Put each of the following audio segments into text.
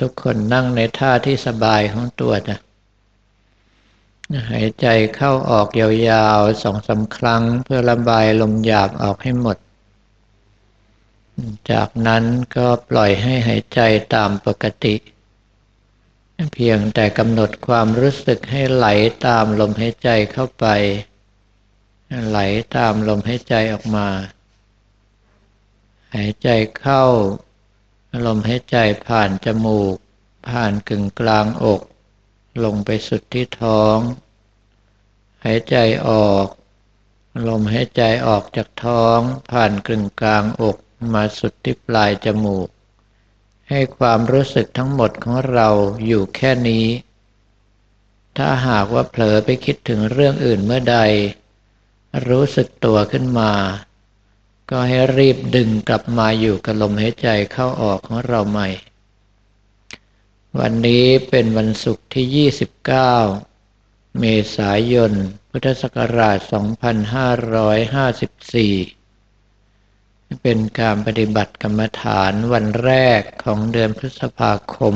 ทุกคนนั่งในท่าที่สบายของตัวนะหายใจเข้าออกยาวๆสองสาครั้ง เพื่อระบายลมหยาบออกให้หมด จากนั้นก็ปล่อยให้หายใจตามปกติ เพียงแต่กำหนดความรู้สึกให้ไหลตามลมหายใจเข้าไป ไหลตามลมหายใจออกมา หายใจเข้า ลมหายใจผ่านจมูก ผ่านกึ่งกลางอก ลงไปสุดที่ท้อง หายใจออก ลมหายใจออกจากท้อง ผ่านกึ่งกลางอกมาสุดที่ปลายจมูก ให้ความรู้สึกทั้งหมดของเราอยู่แค่นี้ ถ้าหากว่าเผลอไปคิดถึงเรื่องอื่นเมื่อใด รู้สึกตัวขึ้นมา ก็ให้รีบดึงกลับมาอยู่กับลมหายใจเข้าออกของเราใหม่ วันนี้เป็นวันศุกร์ที่ 29 เมษายน พุทธศักราช 2554 เป็นการปฏิบัติกรรมฐานวันแรกของเดือนพฤษภาคม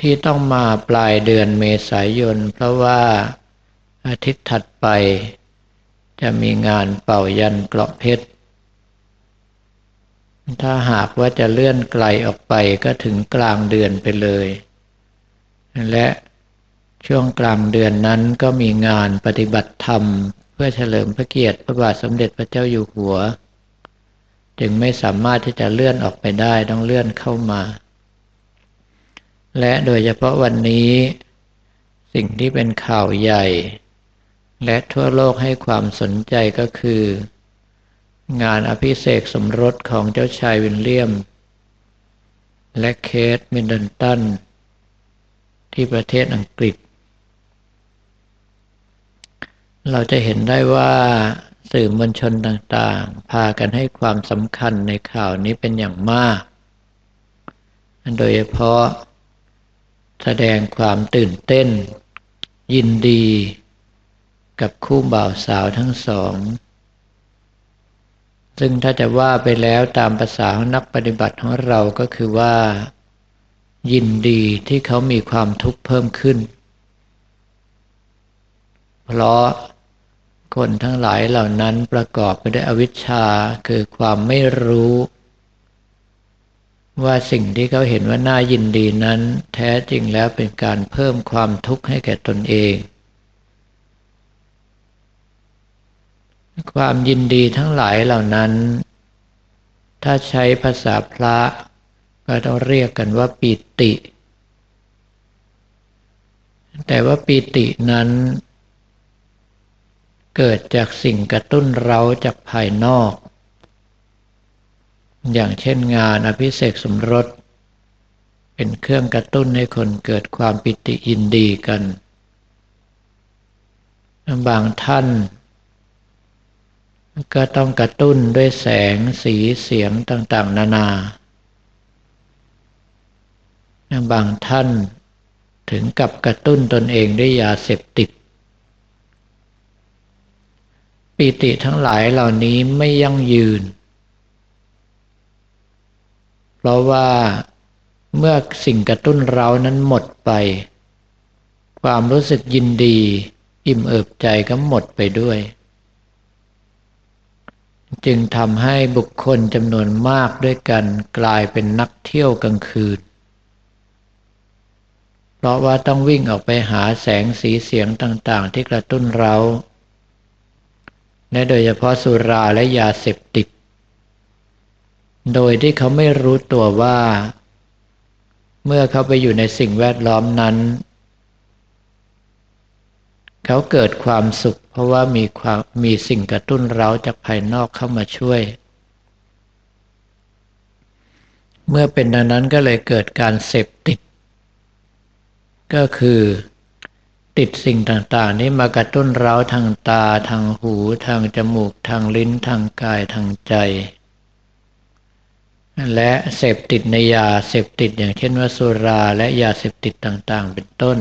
ที่ต้องมาปลายเดือนเมษายน เพราะว่าอาทิตย์ถัดไป จะมีงานเป่ายันเกราะเพชร ถ้าหากว่าจะเลื่อนไกลออกไปก็ถึงกลางเดือนไปเลย และช่วงกลางเดือนนั้นก็มีงานปฏิบัติธรรม เพื่อเฉลิมพระเกียรติพระบาทสมเด็จพระเจ้าอยู่หัว จึงไม่สามารถที่จะเลื่อนออกไปได้ต้องเลื่อนเข้ามา และโดยเฉพาะวันนี้ สิ่งที่เป็นข่าวใหญ่ และทั่วโลกให้ความสนใจก็คือ งานอภิเษกสมรสของเจ้าชายวินเลียม และเคทมินดันตัน ที่ประเทศอังกฤษ เราจะเห็นได้ว่าสื่อมวลชนต่างๆ พากันให้ความสำคัญในข่าวนี้เป็นอย่างมาก โดยเฉพาะแสดงความตื่นเต้น ยินดี กับคู่บ่าวสาวทั้งสอง ซึ่งถ้าจะว่าไปแล้วตามภาษาของนักปฏิบัติของเราก็คือว่า ยินดีที่เขามีความทุกข์เพิ่มขึ้น เพราะคนทั้งหลายเหล่านั้นประกอบไปด้วยอวิชชาคือความไม่รู้ ว่าสิ่งที่เขาเห็นว่าน่ายินดีนั้น แท้จริงแล้วเป็นการเพิ่มความทุกข์ให้แก่ตนเอง ความยินดีทั้งหลายเหล่านั้น ถ้าใช้ภาษาพระ ก็ต้องเรียกกันว่าปิติ แต่ว่าปิตินั้น เกิดจากสิ่งกระตุ้นเราจากภายนอก อย่างเช่นงานอภิเษกสมรส เป็นเครื่องกระตุ้นให้คนเกิดความปิติยินดีกัน บางท่าน ก็ต้องกระตุ้นด้วยแสงสีเสียงต่าง ๆ นานา บางท่านถึงกับกระตุ้นตนเองด้วยยาเสพติด ปีติทั้งหลายเหล่านี้ไม่ยั่งยืน เพราะว่าเมื่อสิ่งกระตุ้นเรานั้นหมดไป ความรู้สึกยินดี อิ่มเอิบใจก็หมดไปด้วย จึงทำให้บุคคลจำนวนมากด้วยกันกลายเป็นนักเที่ยวกลางคืน เพราะว่าต้องวิ่งออกไปหาแสงสีเสียงต่างๆ ที่กระตุ้นเราและโดยเฉพาะสุราและยาเสพติด โดยที่เขาไม่รู้ตัวว่า เมื่อเขาไปอยู่ในสิ่งแวดล้อมนั้น เขาเกิดความสุข เพราะว่ามีความมีสิ่งกระตุ้นเร้าจากภายนอกเข้ามาช่วย เมื่อเป็นดังนั้นก็เลยเกิดการเสพติด ก็คือติดสิ่งต่างๆ นี้มากระตุ้นเร้าทางตาทางหูทางจมูกทางลิ้นทางกายทางใจ และเสพติดในยาเสพติดอย่างเช่นว่าสุราและยาเสพติดต่างๆ เป็นต้น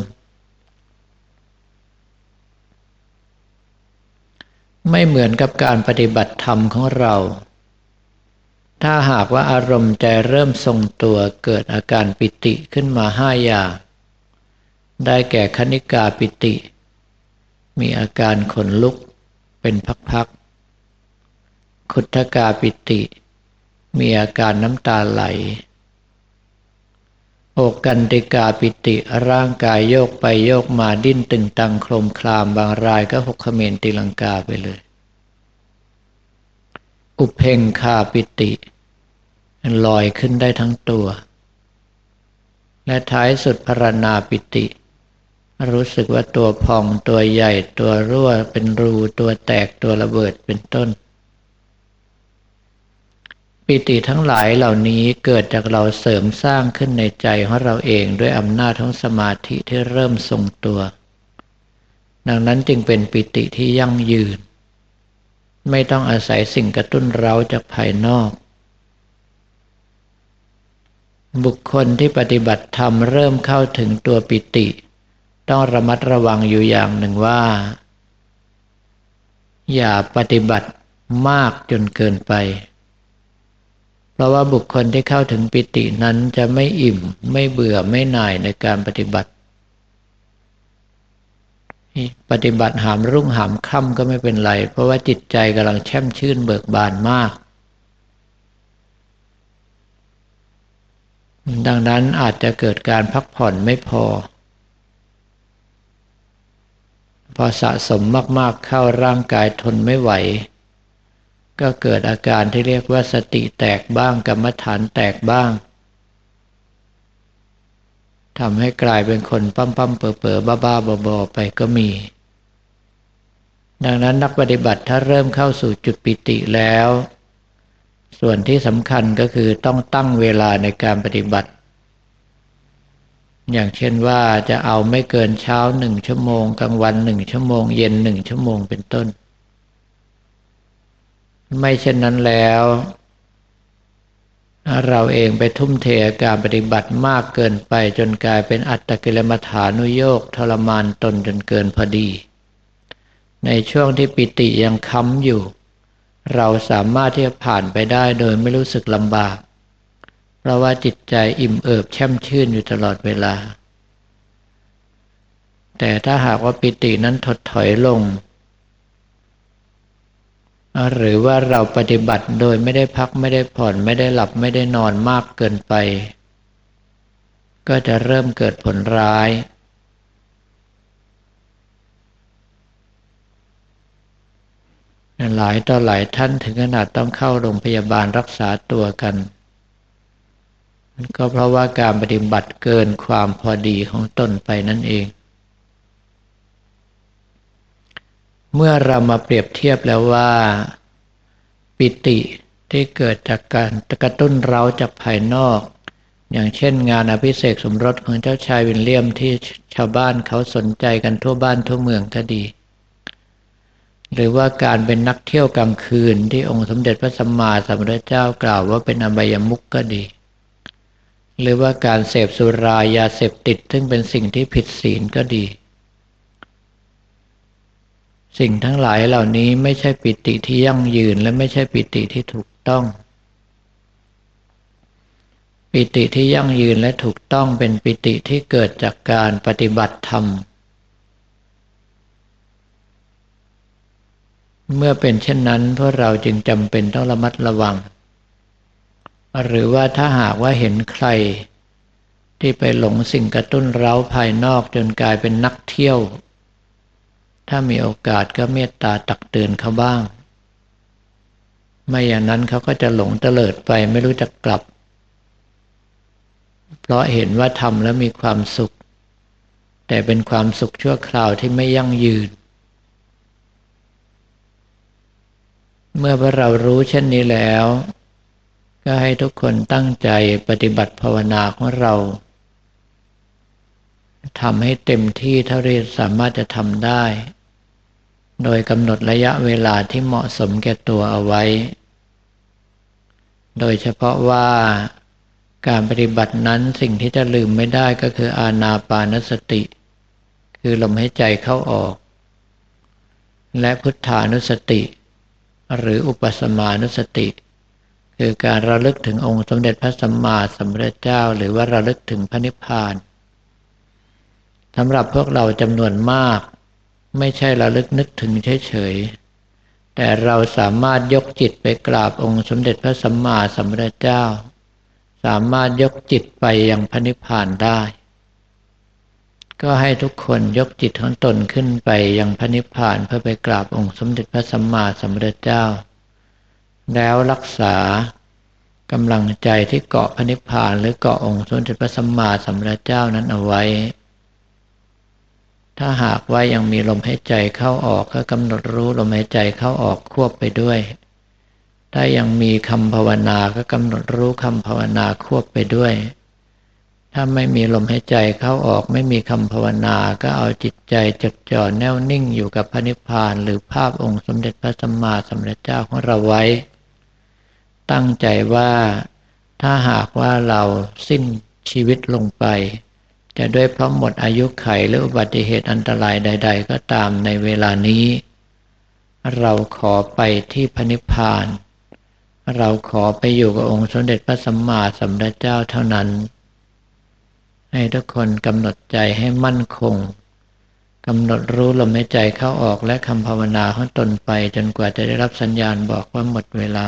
ไม่เหมือนกับการปฏิบัติธรรมของเรา ถ้าหากว่าอารมณ์ใจเริ่มทรงตัวเกิดอาการปิติขึ้นมาห้าอย่าง ได้แก่คณิกาปิติ มีอาการขนลุกเป็นพักๆขุทกาปิติ มีอาการน้ำตาไหล โอกันติกาปิติร่างกายโยกไปโยกมาดิ้นตึงตังโครมคลามบางรายก็หกขเมนตีลังกาไปเลย อุเพงคาปิติลอยขึ้นได้ทั้งตัว และท้ายสุดพรณาปิติ รู้สึกว่าตัวพองตัวใหญ่ตัวรั่วเป็นรูตัวแตกตัวระเบิดเป็นต้น ปิติทั้งหลายเหล่านี้เกิดจากเราเสริมสร้างขึ้นในใจของเราเองด้วยอำนาจของสมาธิที่เริ่มทรงตัว ดังนั้นจึงเป็นปิติที่ยั่งยืน ไม่ต้องอาศัยสิ่งกระตุ้นเราจากภายนอก บุคคลที่ปฏิบัติธรรมเริ่มเข้าถึงตัวปิติ ต้องระมัดระวังอยู่อย่างหนึ่งว่า อย่าปฏิบัติมากจนเกินไป เพราะว่าบุคคลที่เข้าถึงปิตินั้นจะไม่อิ่ม ไม่เบื่อไม่หน่ายในการปฏิบัติ ปฏิบัติหามรุ่งหามค่ำก็ไม่เป็นไร เพราะว่าจิตใจกำลังแช่มชื่นเบิกบานมาก ดังนั้นอาจจะเกิดการพักผ่อนไม่พอ พอสะสมมากๆเข้าร่างกายทนไม่ไหว ก็เกิดอาการที่เรียกว่าสติแตกบ้างกรรมฐานแตกบ้างทำให้กลายเป็นคนปั้มปั้มเป๋อเป๋อบ้าบ้าบอบอไปก็มี ดังนั้นนักปฏิบัติถ้าเริ่มเข้าสู่จุดปิติแล้ว ส่วนที่สำคัญก็คือต้องตั้งเวลาในการปฏิบัติ อย่างเช่นว่าจะเอาไม่เกินเช้าหนึ่งชั่วโมงกลางวันหนึ่งชั่วโมง เย็นหนึ่งชั่วโมงเป็นต้น ไม่เช่นนั้นแล้ว เราเองไปทุ่มเทการปฏิบัติมากเกินไปจนกลายเป็นอัตตกิลมัฐานุโยกทรมานตนจนเกินพอดี ในช่วงที่ปิติยังค้ำอยู่ เราสามารถที่จะผ่านไปได้โดยไม่รู้สึกลำบาก เพราะว่าจิตใจอิ่มเอิบแช่มชื่นอยู่ตลอดเวลา แต่ถ้าหากว่าปิตินั้นถดถอยลง หรือว่าเราปฏิบัติโดยไม่ได้พักไม่ได้ผ่อนไม่ได้หลับไม่ได้นอนมากเกินไป ก็จะเริ่มเกิดผลร้าย หลายต่อหลายท่านถึงขนาดต้องเข้าโรงพยาบาลรักษาตัวกัน ก็เพราะว่าการปฏิบัติเกินความพอดีของตนไปนั่นเอง เมื่อเรามาเปรียบเทียบแล้วว่า ปิติที่เกิดจากการกระตุ้นเราจากภายนอก อย่างเช่นงานอภิเษกสมรสของเจ้าชายวินเลียมที่ชาวบ้านเขาสนใจกันทั่วบ้านทั่วเมืองก็ดี หรือว่าการเป็นนักเที่ยวกลางคืนที่องค์สมเด็จพระสัมมาสัมพุทธเจ้ากล่าวว่าเป็นอบายมุกก็ดี หรือว่าการเสพสุรายาเสพติดซึ่งเป็นสิ่งที่ผิดศีลก็ดี สิ่งทั้งหลายเหล่านี้ไม่ใช่ปิติที่ยั่งยืนและไม่ใช่ปิติที่ถูกต้อง ปิติที่ยั่งยืนและถูกต้องเป็นปิติที่เกิดจากการปฏิบัติธรรม เมื่อเป็นเช่นนั้นพวกเราจึงจำเป็นต้องระมัดระวัง หรือว่าถ้าหากว่าเห็นใคร ที่ไปหลงสิ่งกระตุ้นเร้าภายนอกจนกลายเป็นนักเที่ยว ถ้ามีโอกาสก็เมตตาตักเตือนเขาบ้าง ไม่อย่างนั้นเขาก็จะหลงเตลิดไปไม่รู้จักกลับ เพราะเห็นว่าทำแล้วมีความสุข แต่เป็นความสุขชั่วคราวที่ไม่ยั่งยืน เมื่อเรารู้เช่นนี้แล้ว ก็ให้ทุกคนตั้งใจปฏิบัติภาวนาของเราทำให้เต็มที่เท่าที่สามารถจะทำได้ โดยกำหนดระยะเวลาที่เหมาะสมแก่ตัวเอาไว้ โดยเฉพาะว่าการปฏิบัตินั้นสิ่งที่จะลืมไม่ได้ก็คืออาณาปานสติ คือลมหายใจเข้าออก และพุทธานุสติ หรืออุปสมานุสติ คือการระลึกถึงองค์สมเด็จพระสัมมาสัมพุทธเจ้า หรือว่าระลึกถึงพระนิพพานสำหรับพวกเราจำนวนมาก ไม่ใช่ระลึกนึกถึงเฉยๆ แต่เราสามารถยกจิตไปกราบองค์สมเด็จพระสัมมาสัมพุทธเจ้า สามารถยกจิตไปยังพระนิพพานได้ ก็ให้ทุกคนยกจิตของตนขึ้นไปยังพระนิพพานเพื่อไปกราบองค์สมเด็จพระสัมมาสัมพุทธเจ้า แล้วรักษากำลังใจที่เกาะพระนิพพานหรือเกาะองค์สมเด็จพระสัมมาสัมพุทธเจ้านั้นเอาไว้ ถ้าหากว่ายังมีลมหายใจเข้าออกก็กำหนดรู้ลมหายใจเข้าออกควบไปด้วย ถ้ายังมีคำภาวนาก็กำหนดรู้คำภาวนาควบไปด้วย ถ้าไม่มีลมหายใจเข้าออกไม่มีคำภาวนา ก็เอาจิตใจจดจ่อแน่วนิ่งอยู่กับพระนิพพานหรือภาพองค์สมเด็จพระสัมมาสัมพุทธเจ้าของเราไว้ ตั้งใจว่าถ้าหากว่าเราสิ้นชีวิตลงไป จะด้วยเพราะหมดอายุไขหรืออุบัติเหตุอันตรายใด ๆ ก็ตามในเวลานี้ เราขอไปที่พระนิพพาน เราขอไปอยู่กับองค์สมเด็จพระสัมมาสัมพุทธเจ้าเท่านั้น ให้ทุกคนกำหนดใจให้มั่นคงกำหนดรู้ลมหายใจเข้าออกและคำภาวนาของตนไปจนกว่าจะได้รับสัญญาณบอกว่าหมดเวลา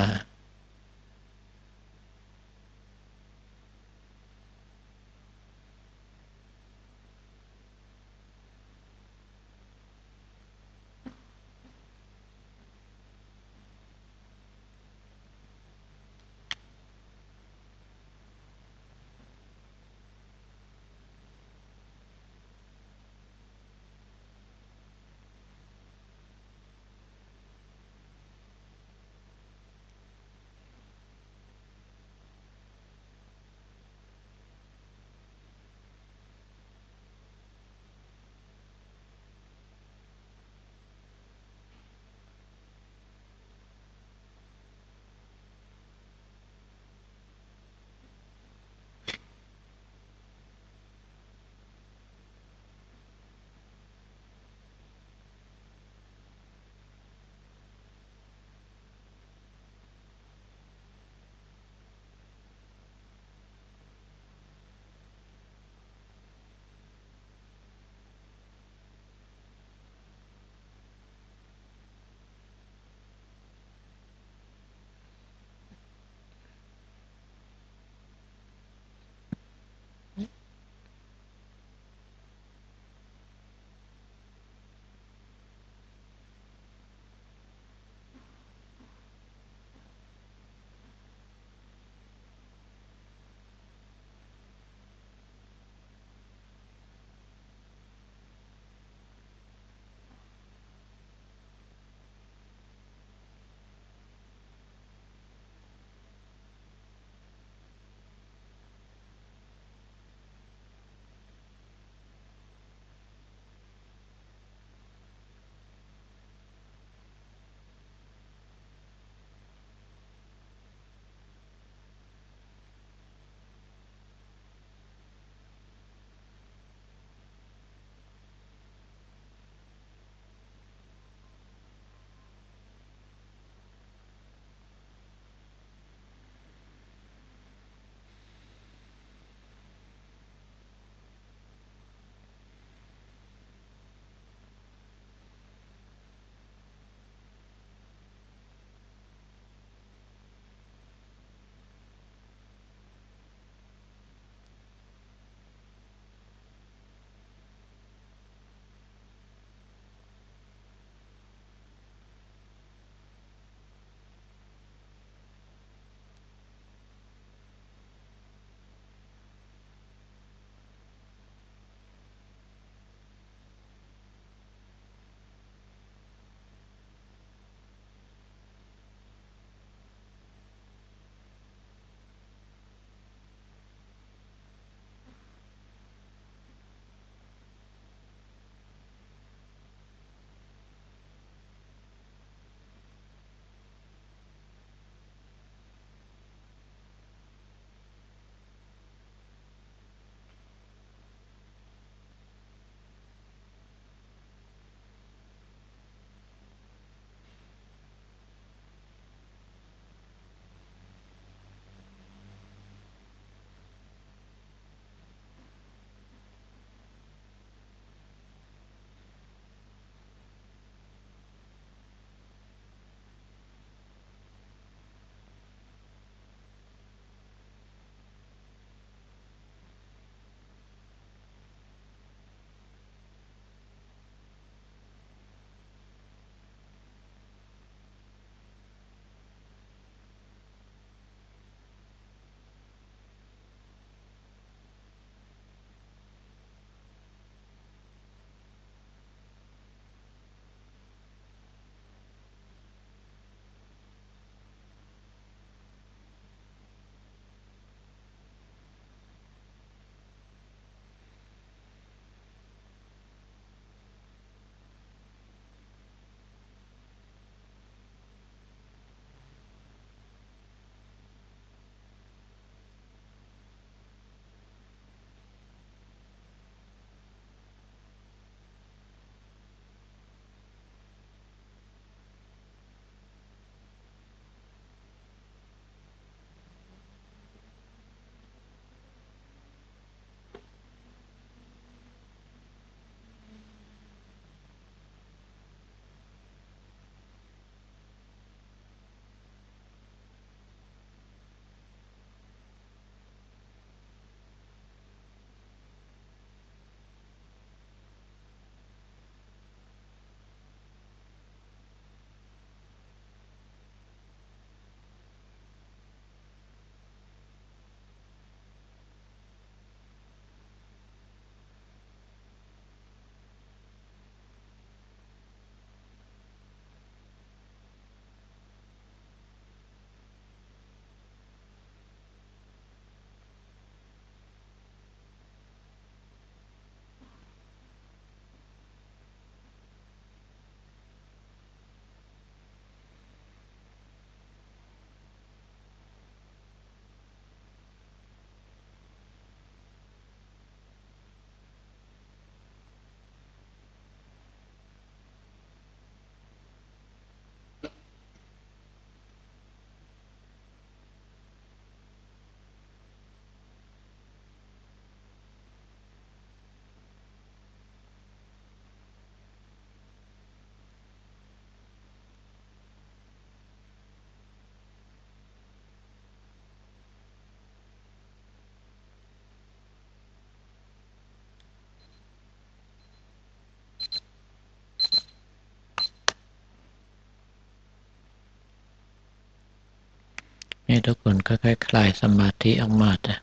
ทุกคนค่อยๆคลายสมาธิออกมาจ้ะ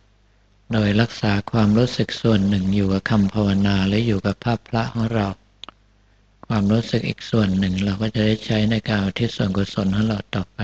โดยรักษาความรู้สึกส่วนหนึ่งอยู่กับคำภาวนาและอยู่กับภาพพระของเรา ความรู้สึกอีกส่วนหนึ่งเราก็จะได้ใช้ในการที่ส่วนกุศลของเราต่อไป